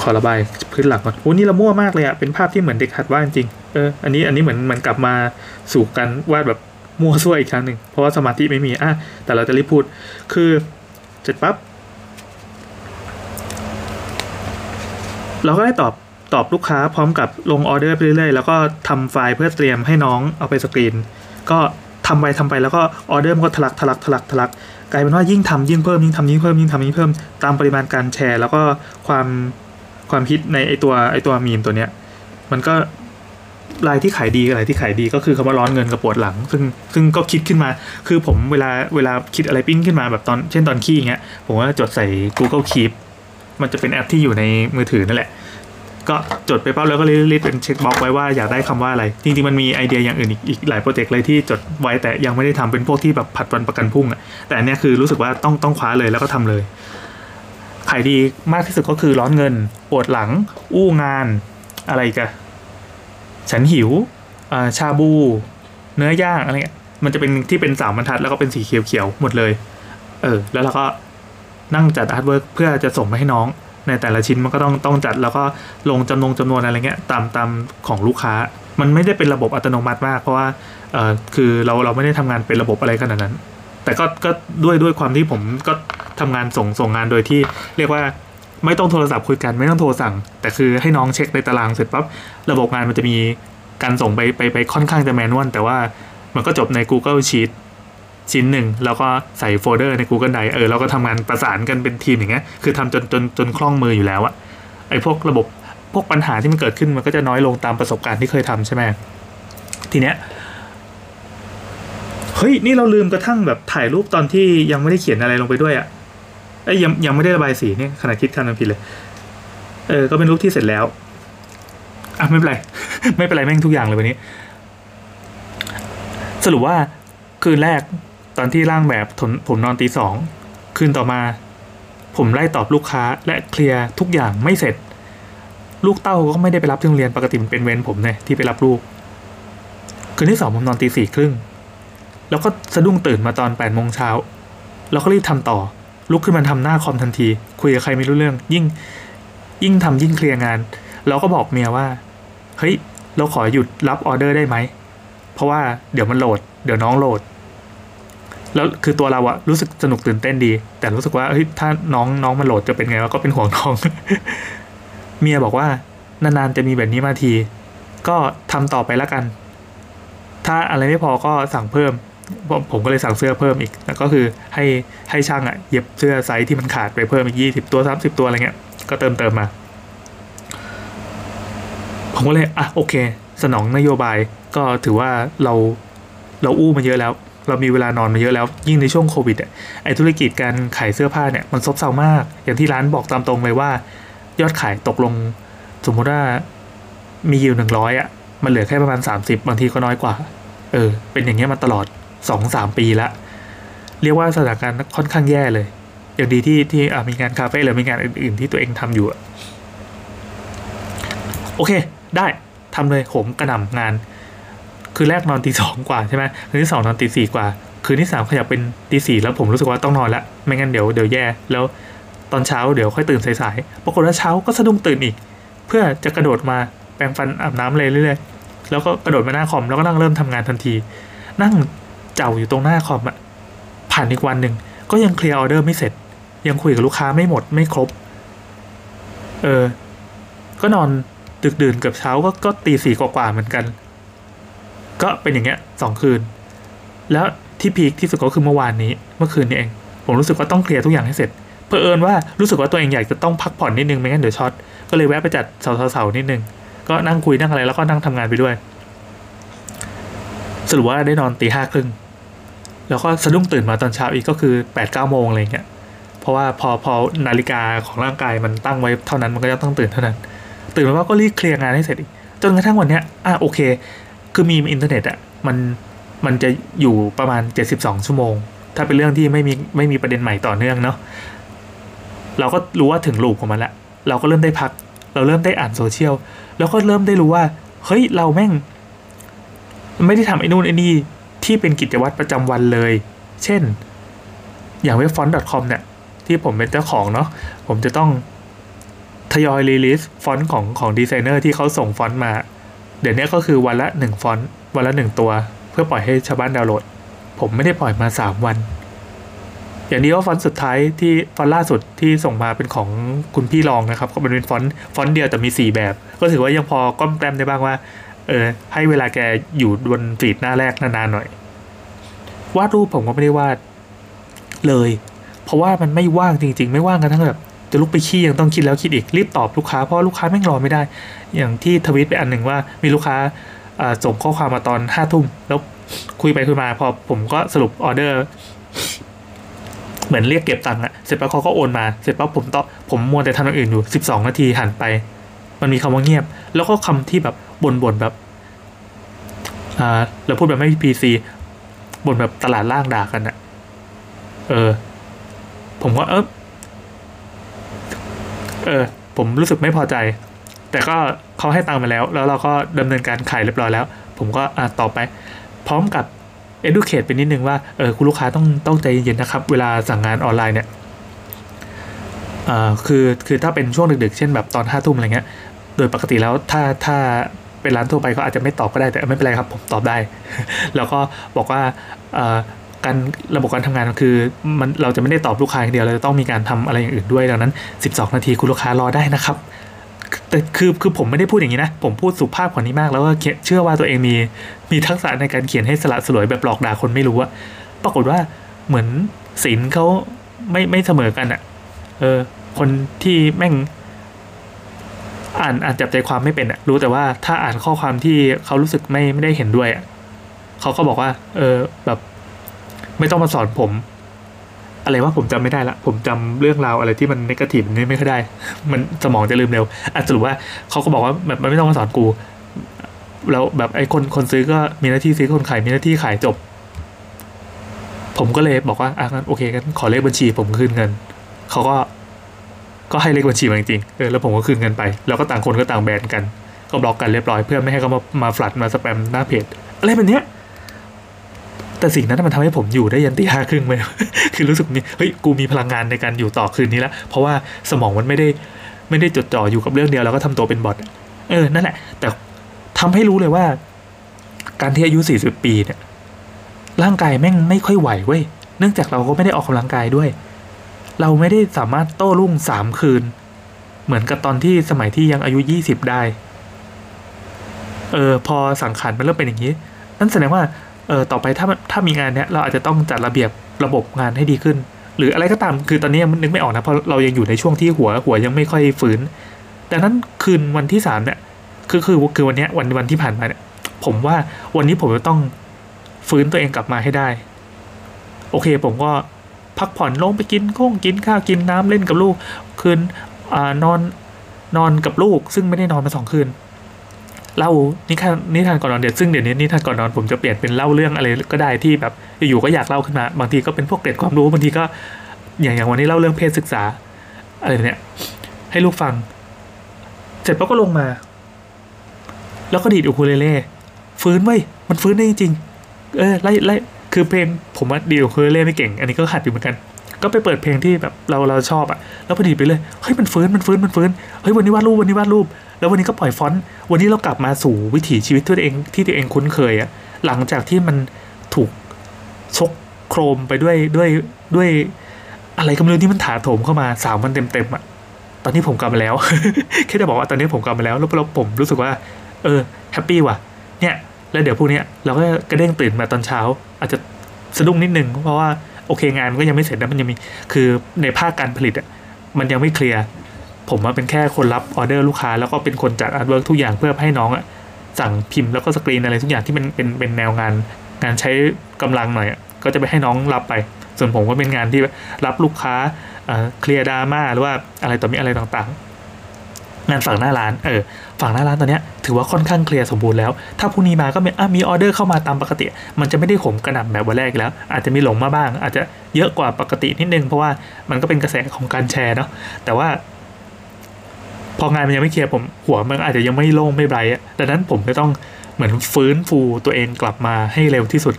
ขอระบายพื้นหลังก่อนโอ้นี่เรามั่วมากเลยอะเป็นภาพที่เหมือนเด็กหัดวาดจริงเอออันนี้อันนี้เหมือนมือนกลับมาสู่การวาดแบบมั่วซั่วอีกครั้งหนึ่งเพราะว่าสมาธิไม่มีอะแต่เราจะรีบพูด คือเสร็จปั๊บเราก็ได้ตอบ ตอบลูกค้าพร้อมกับลงออเดอร์ไปเรื่อยๆ แล้วก็ทำไฟล์เพื่อเตรียมให้น้องเอาไปสกรีน ก็ทำไปทำไปแล้วก็ออเดอร์มันก็ทะลักทะลักทะลักทะลักกลายเป็นว่ายิ่งทำยิ่งเพิ่มยิ่งทำยิ่งเพิ่มยิ่งทำยิ่งเพิ่มตามปริมาณการแชร์ แล้วก็ความความฮิตในไอตัวไอตัวมีมตัวเนี้ย มันก็ลายที่ขายดีกับลายที่ขายดีก็คือคำว่าร้อนเงินกับปวดหลัง ซึ่งซึ่งก็คิดขึ้นมา คือผมเวลาเวลาคิดอะไรปิ้งขึ้นมาแบบตอนเช่นตอนขี้อย่างเงี้ยผมว่าจดใส่ Google Keep มันจะเป็นแอปที่อยู่ในมือถือนั่นแหละ ก็จดไปปั๊บแล้วก็รีบเป็นเช็คบ็อกไว้ว่าอยากได้คำว่าอะไร จริงๆมันมีไอเดียอย่างอื่นอีกหลายโปรเจกต์เลยที่จดไว้แต่ยังไม่ได้ทำเป็นพวกที่แบบผัดวันประกันพรุ่งอะแต่อันเนี้ยคือรู้สึกว่าต้องต้องคว้าเลยแล้วก็ทำเลยขายดีมากที่สุดก็คือร้อนเงินปวดหลัง อู้งาน อะไรกันฉันหิวอาชาบู เนื้อย่างอะไรเงี้ยมันจะเป็นที่เป็นสามบรรทัดแล้วก็เป็นสีเขียวๆหมดเลย เออ แล้วเราก็นั่งจัด artwork เพื่อจะส่งไปให้น้อง ในแต่ละชิ้นมันก็ต้องต้องจัดแล้วก็ลงจำนงจำนวนอะไรเงี้ยตามตามของลูกค้า มันไม่ได้เป็นระบบอัตโนมัติมาก เพราะว่าเออคือเราเราไม่ได้ทำงานเป็นระบบอะไรขนาดนั้น แต่ก็ก็ด้วยด้วยความที่ผมก็ทำงานส่งส่งงานโดยที่เรียกว่าไม่ต้องโทรศัพท์คุยกันไม่ต้องโทรสั่ง แต่คือให้น้องเช็คในตารางเสร็จปั๊บระบบงานมันจะมีการส่งไปไปไปค่อนข้างจะ manual แต่ว่ามันก็จบใน Google Sheet ชิ้นหนึ่งแล้วก็ใส่โฟลเดอร์ใน Google Drive เออเราก็ทำงานประสานกันเป็นทีมอย่างเงี้ยคือทำจนจนจนคล่องมืออยู่แล้วอะไอ้พวกระบบพวกปัญหาที่มันเกิดขึ้นมันก็จะน้อยลงตามประสบการณ์ที่เคยทำใช่ไหมทีเนี้ยเฮ้ยนี่เราลืมกระทั่งแบบถ่ายรูปตอนที่ยังไม่ได้เขียนอะไรลงไปด้วยอะ่ะไอ้ยยังยังไม่ได้ระบายสีเนี่ยขณะคิดคำนผิดเลย เออ ก็เป็นรูปที่เสร็จแล้วอะไม่เป็นไร ไม่เป็นไรแม่งทุกอย่างเลยวันนี้ สรุปว่าคืนแรก ตอนที่ร่างแบบผมนอนตีสองคืนต่อมา ผมไล่ตอบลูกค้าและเคลียร์ทุกอย่างไม่เสร็จ ลูกเต้าก็ไม่ได้ไปรับที่โรงเรียนปกติมันเป็นเวรผมเนี่ยที่ไปรับลูก คืนที่สองผมนอนตีสี่ครึ่งแล้วก็สะดุ้งตื่นมาตอนแปดโมงเช้าแล้วก็รีบทำต่อ ลุกขึ้นมาทำหน้าคอมทันที คุยกับใครไม่รู้เรื่อง ยิ่ง ยิ่งทำยิ่งเคลียร์งาน เราก็บอกเมียว่า เฮ้ย เราขอหยุดรับออเดอร์ได้ไหม เพราะว่าเดี๋ยวมันโหลด เดี๋ยวน้องโหลด แล้วคือตัวเราอะรู้สึกสนุกตื่นเต้นดี แต่รู้สึกว่าเฮ้ยถ้าน้องน้องมันโหลดจะเป็นไงวะก็เป็นห่วงน้อง เมียบอกว่านานๆจะมีแบบนี้มาที ก็ทำต่อไปล้วกัน ถ้าอะไรไม่พอก็สั่งเพิ่มผมผมก็เลยสั่งเสื้อเพิ่มอีกแล้วก็คือให้ให้ช่างอะเย็บเสื้อไซส์ที่มันขาดไปเพิ่มอีกยี่สิบตัวสามสิบตัวอะไรเงี้ยก็เติมเติมมา ผมก็เลยอะโอเค สนองนโยบายก็ถือว่าเราเราอู้มาเยอะแล้ว เรามีเวลานอนมาเยอะแล้วยิ่งในช่วงโควิดอะไอธุรกิจการขายเสื้อผ้าเนี่ยมันซบเซามาก อย่างที่ร้านบอกตามตรงเลยว่า ยอดขายตกลง สมมุติว่ามีอยู่หนึ่งร้อยอะมันเหลือแค่ประมาณสามสิบบางทีก็น้อยกว่า เออ เป็นอย่างเงี้ยมาตลอดสองสามปีละ เรียกว่าสถานการณ์ค่อนข้างแย่เลย อย่างดีที่ที่มีงานคาเฟ่หรือมีงานอื่น ๆ ที่ตัวเองทำอยู่อะโอเค ได้ทำเลยโหมกระหน่ำงาน คืนแรกนอนตีสองกว่าใช่ไหมคืนที่สองนอนตีสี่กว่า คืนที่สามขยับเป็นตีสี่แล้วผมรู้สึกว่าต้องนอนละไม่งั้นเดี๋ยวเดี๋ยวแย่แล้วตอนเช้าเดี๋ยวค่อยตื่นสายๆปรากฏว่าเช้าก็สะดุ้งตื่นอีก เพื่อจะกระโดดมาแปรงฟันอาบน้ำเลยเรื่อยๆแล้วก็กระโดดมาหน้าคอมแล้วก็นั่งเริ่มทำงานทันที นั่งเจ้าอยู่ตรงหน้าคอมอะผ่านอีกวันหนึ่งก็ยังเคลียร์ออเดอร์ไม่เสร็จ ยังคุยกับลูกค้าไม่หมดไม่ครบ เออ ก็นอนดึกดื่นเกือบเช้าก็ก็ตีสี่กว่าๆเหมือนกัน ก็เป็นอย่างเงี้ยสองคืน แล้วที่พีคที่สุดก็คือเมื่อวานนี้ เมื่อคืนนี้เอง ผมรู้สึกว่าต้องเคลียร์ทุกอย่างให้เสร็จเผอิญว่ารู้สึกว่าตัวเองอยากจะต้องพักผ่อนนิดนึงไม่งั้นเดี๋ยวช็อตก็เลยแวะไปจัดเสาๆนิดนึงก็นั่งคุยนั่งอะไรแล้วก็นั่งทำงานไปด้วย สรุปว่าได้นอนตีห้าครึ่งแล้วก็สะดุ้งตื่นมาตอนเช้าอีกก็คือแปดเก้าโมงอะไรเงี้ยเพราะว่าพอพอนาฬิกาของร่างกายมันตั้งไว้เท่านั้นมันก็จะต้องตื่นเท่านั้น ตื่นมาว่าก็รีบเคลียร์งานให้เสร็จอีกจนกระทั่งวันเนี้ยอะโอเค คือมีอินเทอร์เน็ตอะมันมันจะอยู่ประมาณ 72 ชั่วโมง ถ้าเป็นเรื่องที่ไม่มีไม่มีประเด็นใหม่ต่อเนื่องเนาะเราก็รู้ว่าถึง loop ของมันละเราก็เริ่มได้พัก เราเริ่มได้อ่านโซเชียลแล้วก็เริ่มได้รู้ว่า เฮ้ยเราแม่ง ไม่ได้ทำไอ้นู่นไอ้นี่ที่เป็นกิจวัตรประจำวันเลย เช่น อย่างเว็บฟอนต์ .com เนี่ย ที่ผมเป็นเจ้าของเนาะผมจะต้องทยอย release ฟอนต์ของของดีไซเนอร์ที่เขาส่งฟอนต์มา เดี๋ยวนี้ก็คือวันละหนึ่งฟอนต์วันละหนึ่งตัว เพื่อปล่อยให้ชาวบ้านดาวน์โหลด ผมไม่ได้ปล่อยมาสามวัน อย่างนี้ว่าฟอนต์สุดท้ายที่ฟอนต์ล่าสุดที่ส่งมาเป็นของคุณพี่รองนะครับก็เป็นฟอนต์ฟอนต์เดียวแต่มีสี่แบบ ก็ถือว่ายังพอแก้มแต้มได้บ้างว่าเออให้เวลาแกอยู่บน feed หน้าแรกนานๆหน่อยวาดรูปผมก็ไม่ได้วาดเลย เพราะว่ามันไม่ว่างจริง ๆ ไม่ว่างกันทั้งแบบ จะลุกไปขี้ยังต้องคิดแล้วคิดอีกรีบตอบลูกค้าเพราะลูกค้าแม่งรอไม่ได้ อย่างที่ทวิตไปอันหนึ่งว่ามีลูกค้าส่งข้อความมาตอนห้าทุ่มแล้วคุยไปคุยมาพอผมก็สรุปออเดอร์ เหมือนเรียกเก็บตังค์อะเสร็จปั๊บเขาก็โอนมาเสร็จปั๊บผมต่อผมมัวแต่ทำอย่างอื่นอยู่สิบสองนาทีหันไป มันมีคำว่าเงียบ แล้วก็คำที่แบบบ่นๆแบบอ่าเราพูดแบบไม่พีซีบ่นแบบตลาดล่างด่ากันอะเออ ผมก็เออ เออ ผมรู้สึกไม่พอใจ แต่ก็เขาให้ตังค์มาแล้ว แล้วเราก็ดำเนินการขายเรียบร้อยแล้ว ผมก็อ่าต่อไป พร้อมกับ educate ไปนิดนึงว่าเออคุณลูกค้าต้องต้องใจเย็นๆนะครับ เวลาสั่งงานออนไลน์เนี่ยอ่าคือคือถ้าเป็นช่วงดึกๆ เช่นแบบตอนห้าทุ่มอะไรเงี้ย โดยปกติแล้วถ้าถ้าเป็นร้านทั่วไปก็อาจจะไม่ตอบก็ได้แต่ไม่เป็นไรครับ ผมตอบได้ แล้วก็บอกว่าอ่า การระบบการทำงานก็คือมันเราจะไม่ได้ตอบลูกค้าอย่างเดียวเราจะต้องมีการทำอะไรอย่างอื่นด้วยดังนั้น 12 นาทีคุณลูกค้ารอได้นะครับแต่คือคือผมไม่ได้พูดอย่างนี้นะ ผมพูดสุภาพกว่านี้มากแล้วก็เขียนเชื่อว่าตัวเองมีมีทักษะในการเขียนให้สละสลวยแบบหลอกด่าคนไม่รู้อะปรากฏว่าเหมือนศิลเขาไม่ไม่เสมอกันอะเออ คนที่แม่งอ่านอ่านจับใจความไม่เป็นอะรู้แต่ว่าถ้าอ่านข้อความที่เขารู้สึกไม่ไม่ได้เห็นด้วยอะเขาก็บอกว่า เออแบบ ไม่ต้องมาสอนผม อะไรว่าผมจำไม่ได้ละ ผมจำเรื่องราวอะไรที่มันนกาทีฟนี่ไม่ค่อยได้ มันสมองจะลืมเร็วอะสรุปว่าเขาก็บอกว่าแบบมันไม่ต้องมาสอนกู แล้วแบบไอ้คนคนซื้อก็มีหน้าที่ซื้อคนขายมีหน้าที่ขายจบ ผมก็เลยบอกว่าอะงั้นโอเคกันขอเลขบัญชี ผมคืนเงินเขาก็ก็ให้เลขบัญชีมาจริงๆ เออ แล้วผมก็คืนเงินไป แล้วก็ต่างคนก็ต่างแบนกัน ก็บล็อกกันเรียบร้อยเพื่อไม่ให้เขามา มาฟลัดมาสแปมหน้าเพจ อะไรแบบเนี้ย แต่สิ่งนั้นมันทำให้ผมอยู่ได้ยันตีห้าครึ่งไปคือรู้สึกมีเฮ้ยกูมีพลังงานในการอยู่ต่อคืนนี้แล้วเพราะว่าสมองมันไม่ได้ไม่ได้จดจ่ออยู่กับเรื่องเดียวแล้วก็ทำตัวเป็นบอทเออนั่นแหละ แต่ทำให้รู้เลยว่า การที่อายุสี่สิบปีเนี่ย ร่างกายแม่งไม่ค่อยไหวเว้ยเนื่องจากเราก็ไม่ได้ออกกำลังกายด้วย เราไม่ได้สามารถโต้รุ่งสามคืน เหมือนกับตอนที่สมัยที่ยังอายุยี่สิบได้ เออ พอสังขารมันเริ่มเป็นอย่างนี้ นั่นแสดงว่า เออต่อไปถ้าถ้ามีงานเนี้ยเราอาจจะต้องจัดระเบียบระบบงานให้ดีขึ้น หรืออะไรก็ตามคือตอนนี้ยังนึกไม่ออกนะเพราะเรายังอยู่ในช่วงที่หัวหัวยังไม่ค่อยฝืนแต่นั้นคืนวันที่สามเนี่ยคือคือคือวันเนี้ยวันวันที่ผ่านมาเนี่ย ผมว่าวันนี้ผมจะต้องฟื้นตัวเองกลับมาให้ได้ โอเค ผมก็พักผ่อนลงไปกินข้งกินข้าวกินน้ำเล่นกับลูก คืนอนอนนอนกับลูก ซึ่งไม่ได้นอนมาสองคืน เล่านิทานนิทานก่อนนอนเด็ดซึ่งเดี๋ยวนี้นิทานก่อนนอนผมจะเปลี่ยนเป็นเล่าเรื่องอะไรก็ได้ที่แบบอยู่ๆก็อยากเล่าขึ้นมา บางทีก็เป็นพวกเกร็ดความรู้บางทีก็อย่างอย่างวันนี้เล่าเรื่องเพศศึกษา อะไรเนี่ยให้ลูกฟัง เสร็จปั๊บก็ลงมา แล้วก็ดีดอูคูเลเล่ฟื้นไว้มันฟื้นได้จริงเออไล่ไล่คือเพลงผมว่าดีดอูคูเลเล่ไม่เก่ง อันนี้ก็หัดอยู่เหมือนกัน ก็ไปเปิดเพลงที่แบบเราเราชอบอะแล้วพอดีไปเลยเฮ้ยมันฟื้นมันฟื้นมันฟื้นเฮ้ยวันนี้วาดรูปวันนี้วาดรูป แล้ววันนี้ก็ปล่อยฟอนต์วันนี้เรากลับมาสู่วิถีชีวิตตัวเองที่ตัวเองคุ้นเคยอะหลังจากที่มันถูกชกโครมไปด้วยด้วยด้วยอะไรก็ไม่รู้ที่มันถาโถมเข้ามาสามวันเต็มๆอะตอนนี้ผมกลับมาแล้วแค่จะบอกว่าตอนนี้ผมกลับมาแล้วแล้วผมรู้สึกว่า เออ happy ว่ะเนี่ยแล้วเดี๋ยวพวกเนี้ยเราก็กระเด้งตื่นมาตอนเช้า อาจจะสะดุ้งนิดนึงเพราะว่า โอเคงานมันก็ยังไม่เสร็จนะมันยังมีคือในภาคการผลิตอะมันยังไม่เคลียร์ผมว่าเป็นแค่คนรับออเดอร์ลูกค้า แล้วก็เป็นคนจัด artwork ทุกอย่างเพื่อให้น้องอะสั่งพิมพ์แล้วก็สกรีนอะไรทุกอย่างที่มันเป็นเป็นแนวงาน งานใช้กำลังหน่อยอะก็จะไปให้น้องรับไป ส่วนผมก็เป็นงานที่รับลูกค้าเคลียร์ดราม่าหรือว่าอะไรต่อมีอะไรต่างๆ งานฝั่งหน้าร้านเออฝั่งหน้าร้านตอนนี้ถือว่าค่อนข้างเคลียร์สมบูรณ์แล้ว ถ้าพรุ่งนี้มาก็มีมีออเดอร์เข้ามาตามปกติ มันจะไม่ได้ขมกระหน่ำแบบวันแรกแล้ว อาจจะมีหลงมาบ้าง อาจจะเยอะกว่าปกตินิดนึง เพราะว่ามันก็เป็นกระแสของการแชร์เนาะแต่ว่า พองานมันยังไม่เคลียร์ผมหัวมันอาจจะยังไม่โล่งไม่ไบรท์ดังนั้นผมจะต้องเหมือนฟื้นฟูตัวเองกลับมาให้เร็วที่สุด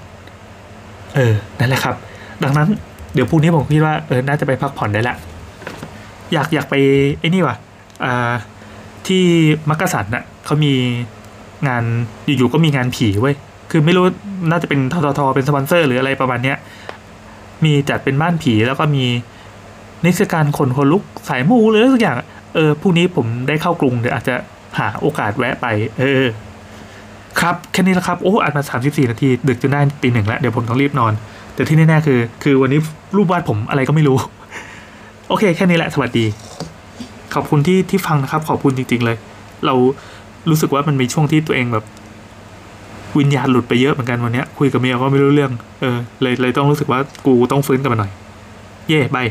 เออนั่นแหละครับ ดังนั้นเดี๋ยวพรุ่งนี้ผมคิดว่าเออน่าจะไปพักผ่อนได้ละอยากอยากไปไอ้นี่ว่ะอ่า ที่มักกะสันน่ะเขามีงานอยู่ๆก็มีงานผีเว้ยคือไม่รู้น่าจะเป็นทททเป็นสปอนเซอร์ หรืออะไรประมาณเนี้ยมีจัดเป็นบ้านผีแล้วก็มีนิทรรศการคนคนลุกสายมูหรือสักอย่าง เออพรุ่งนี้ผมได้เข้ากรุงเดี๋ยวอาจจะหาโอกาสแวะไป เออ ครับ แค่นี้แล้วครับ โอ้อ่านมาสามสิบสี่นาที ดึกจนได้ตีหนึ่งแล้ว เดี๋ยวผมต้องรีบนอน แต่ที่แน่ๆคือ คือวันนี้รูปวาดผมอะไรก็ไม่รู้ โอเค แค่นี้แหละ สวัสดี ขอบคุณที่ที่ฟังนะครับ ขอบคุณจริง ๆ เลย เรารู้สึกว่ามันมีช่วงที่ตัวเองแบบ วิญญาณหลุดไปเยอะเหมือนกันวันนี้คุยกับเมียก็ไม่รู้เรื่อง เออ เลยเลยต้องรู้สึกว่ากูต้องฟื้นกลับมาหน่อย เย่บาย